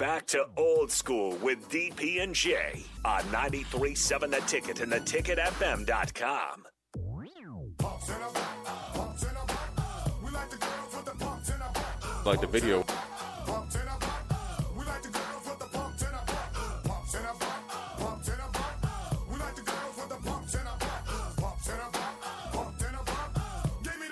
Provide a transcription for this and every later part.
Back to old school with DP and J on 93.7 The Ticket and theticketfm.com. Like the video.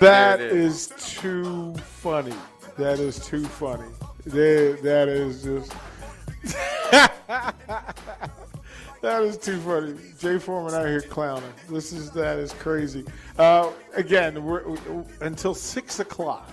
That is. is too funny. That is too funny. That, that is just. that is too funny. Jay Foreman out here clowning. This is that is crazy. Uh, again, we're, we until six o'clock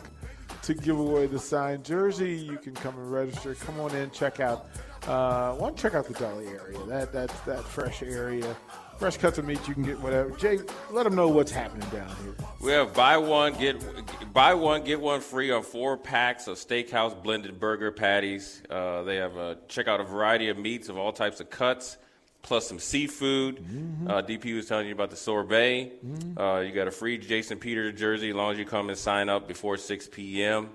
to give away the signed jersey. You can come and register. Come on in, check out. Uh, to check out the deli area? That that that fresh area, fresh cuts of meat. You can get whatever. Jay, let them know what's happening down here. We have buy one get buy one get one free on four packs of Steakhouse blended burger patties. Uh, they have a check out a variety of meats of all types of cuts, plus some seafood. Uh, DP was telling you about the sorbet. Uh, you got a free Jason Peters jersey as long as you come and sign up before 6 p.m.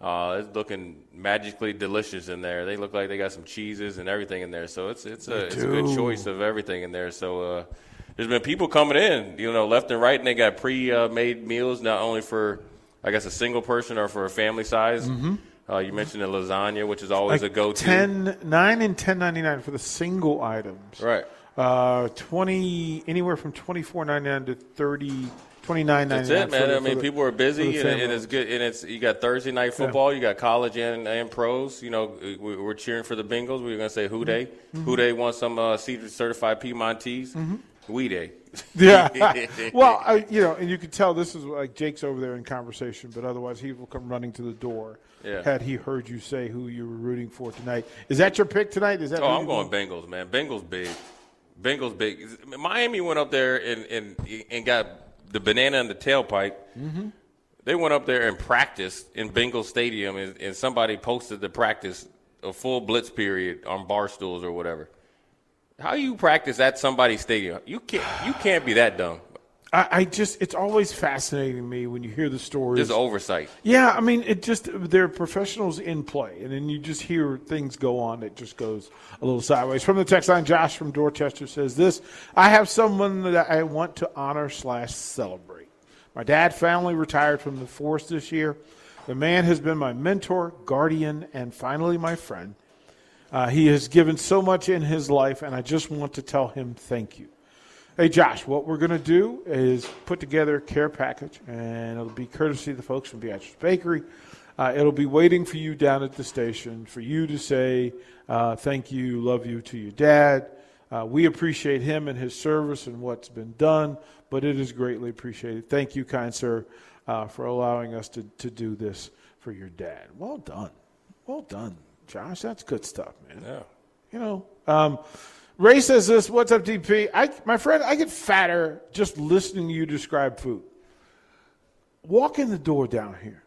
Uh, it's looking magically delicious in there. They look like they got some cheeses and everything in there. So it's it's a it's a good choice of everything in there. So uh, there's been people coming in, you know, left and right, and they got pre-made meals not only for, I guess, a single person or for a family size. Uh, you mentioned the lasagna, which is always a go-to. 10, 9 and ten ninety nine for the single items. Right. Uh, twenty anywhere from twenty four ninety nine to thirty twenty nine ninety That's it, man. I mean, people are busy, and, and it's good. And it's you got Thursday night football, you got college and, and pros. You know, we, we're cheering for the Bengals. We're gonna say who they, Mm-hmm. who they want some uh, Cedar certified Piedmontese. We they. Yeah. well, I, you know, and you could tell this is like Jake's over there in conversation, but otherwise he will come running to the door. Yeah. Had he heard you say who you were rooting for tonight? Is that your pick tonight? Is that? Oh, I'm going Bengals, man. Bengals big. Bengals big. Miami went up there and and, and got the banana and the tailpipe. Mm-hmm. They went up there and practiced in Bengal Stadium, and, and somebody posted the practice a full blitz period on bar stools or whatever. How you practice at somebody's stadium? You can't. You can't be that dumb. I, I just it's always fascinating to me when you hear the stories. Is oversight. Yeah, I mean, it just they're professionals in play, and then you just hear things go on that just goes a little sideways. From the text line, Josh from Dorchester says this: I have someone that I want to honor slash celebrate. My dad finally retired from the force this year. The man has been my mentor, guardian, and finally my friend. Uh, he has given so much in his life, and I just want to tell him thank you. Hey, Josh, what we're going to do is put together a care package, and it'll be courtesy of the folks from Beatrice Bakery. Uh, it'll be waiting for you down at the station for you to say uh, thank you, love you to your dad. Uh, we appreciate him and his service and what's been done, but it is greatly appreciated. Thank you, kind sir, uh, for allowing us to, to do this for your dad. Well done. Well done, Josh. That's good stuff, man Yeah. you know. Um, Ray says this. What's up, DP? I, my friend, I get fatter just listening to you describe food. Walk in the door down here.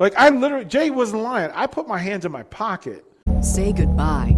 Like I literally, Jay wasn't lying. I put my hands in my pocket. Say goodbye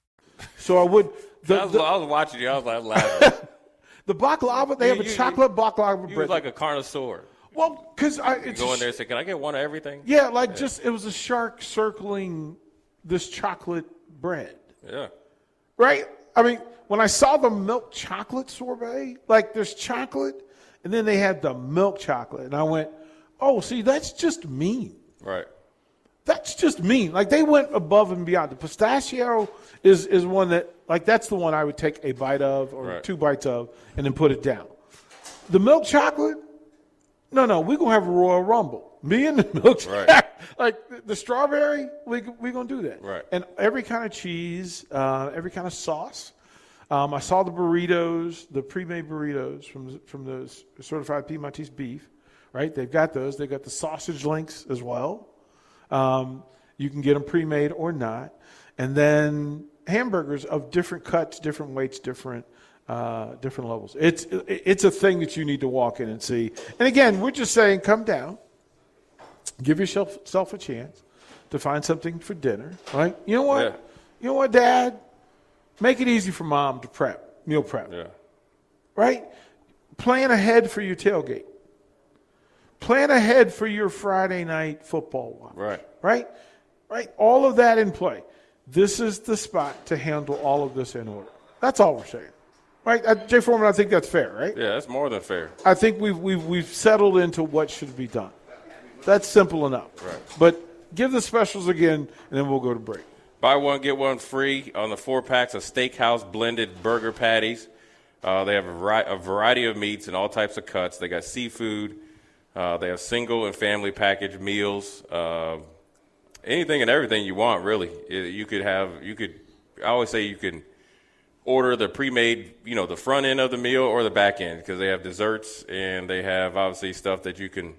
So I would. The, I, was, the, I was watching you. I was like laughing. the baklava, they You- have a you- chocolate baklava you bread. was like a connoisseur. well, because I You it's go in there and say, "Can I get one of everything?" Yeah, like just it was a shark circling this chocolate bread, Yeah. right? I mean, when I saw the milk chocolate sorbet, like there's chocolate, and then they had the milk chocolate, and I went, "Oh, see, that's just mean. Right. That's just mean." Like they went above and beyond. The pistachio is is one that like that's the one I would take a bite of or Right. two bites of and then put it down. The milk chocolate, no, no, we're gonna have a Royal Rumble. Me and the milk Right. chocolate. Like the- strawberry, we we gonna do that. Right. And every kind of cheese, uh, every kind of sauce. Um, I saw the burritos, the pre-made burritos from the, from the certified Piedmontese beef. Right, they've got those. They've got the sausage links as well. Um, you can get them pre-made or not, and then hamburgers of different cuts, different weights, different uh, different levels. It's it's a thing that you need to walk in and see. And again, we're just saying, come down, give yourself self a chance to find something for dinner. Right? You know what? Yeah. You know what, Dad? Make it easy for Mom to prep meal prep Yeah. right? Plan ahead for your tailgate. Plan ahead for your Friday night football watch. Right. Right? Right? All of that in play. This is the spot to handle all of this in order. That's all we're saying. Right? Uh, Jay Foreman, I think that's fair, right? Yeah, that's more than fair. I think we've, we've, we've settled into what should be done. That's simple enough. Right. But give the specials again, and then we'll go to break. Buy one, get one free on the four packs of Steakhouse blended burger patties. Uh, they have a, vari- a variety of meats and all types of cuts. They got seafood. Uh, they have single and family package meals. Uh, anything and everything you want, really. It- you could have. You could. I always say you can order the pre-made, you know, the front end of the meal or the back end because they have desserts and they have obviously stuff that you can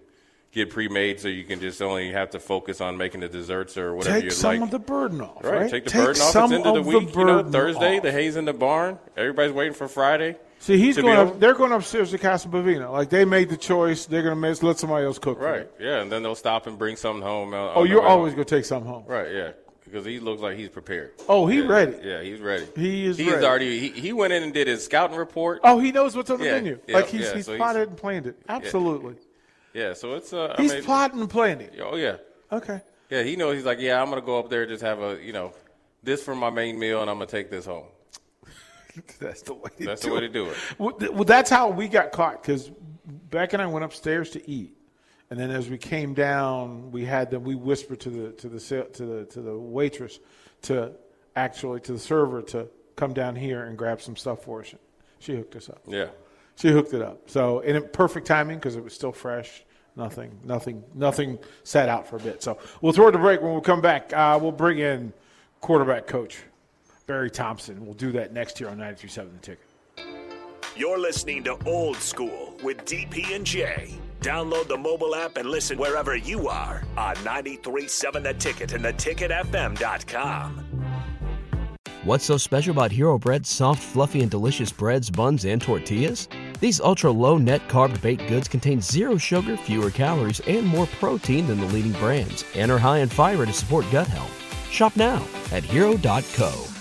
get pre-made, so you can just only have to focus on making the desserts or whatever Take you'd some like. of the burden off, Right, right? take the burden off. It's into the week. You know, Thursday, off. the haze in the barn. Everybody's waiting for Friday. See, he's going up. They're going upstairs to Casa Bovino. Like they made the choice. They're going to let somebody else cook. Right. Yeah, and then they'll stop and bring something home. uh, Oh, you're always going to take something home. Right. Yeah, because he looks like he's prepared. Oh, he's yeah, ready. Yeah, he's ready. He is He's ready. already. He, he went in and did his scouting report. Oh, he knows what's on the Yeah, menu. yeah, like he's yeah, he's so he's- plotted and planned it. Absolutely. Yeah. So it's. Uh, I He's mean- plotting and planning. Oh yeah. Okay. Yeah. He knows. He's like, yeah, I'm gonna go up there and just have a, you know, this for my main meal, and I'm gonna take this home. That's the way. To That's do the way it. to do it. Well, th- well, that's how we got caught because Beck and I went upstairs to eat, and then as we came down, we had them. We whispered to the to the to the to the waitress to actually to the server to come down here and grab some stuff for us. She hooked us up. Yeah. She hooked it up. So in perfect timing because it was still fresh. Nothing, nothing, nothing sat out for a bit. So we'll throw it to break. When we come back, uh, we'll bring in quarterback coach Barry Thompson. We'll do that next year on 93.7 The Ticket. You're listening to Old School with DP and J. Download the mobile app and listen wherever you are on 93.7 The Ticket and theticketfm.com. What's so special about Hero Bread's soft, fluffy, and delicious breads, buns, and tortillas? These ultra low net carb baked goods contain zero sugar, fewer calories, and more protein than the leading brands, and are high in fiber to support gut health. Shop now at hero.co.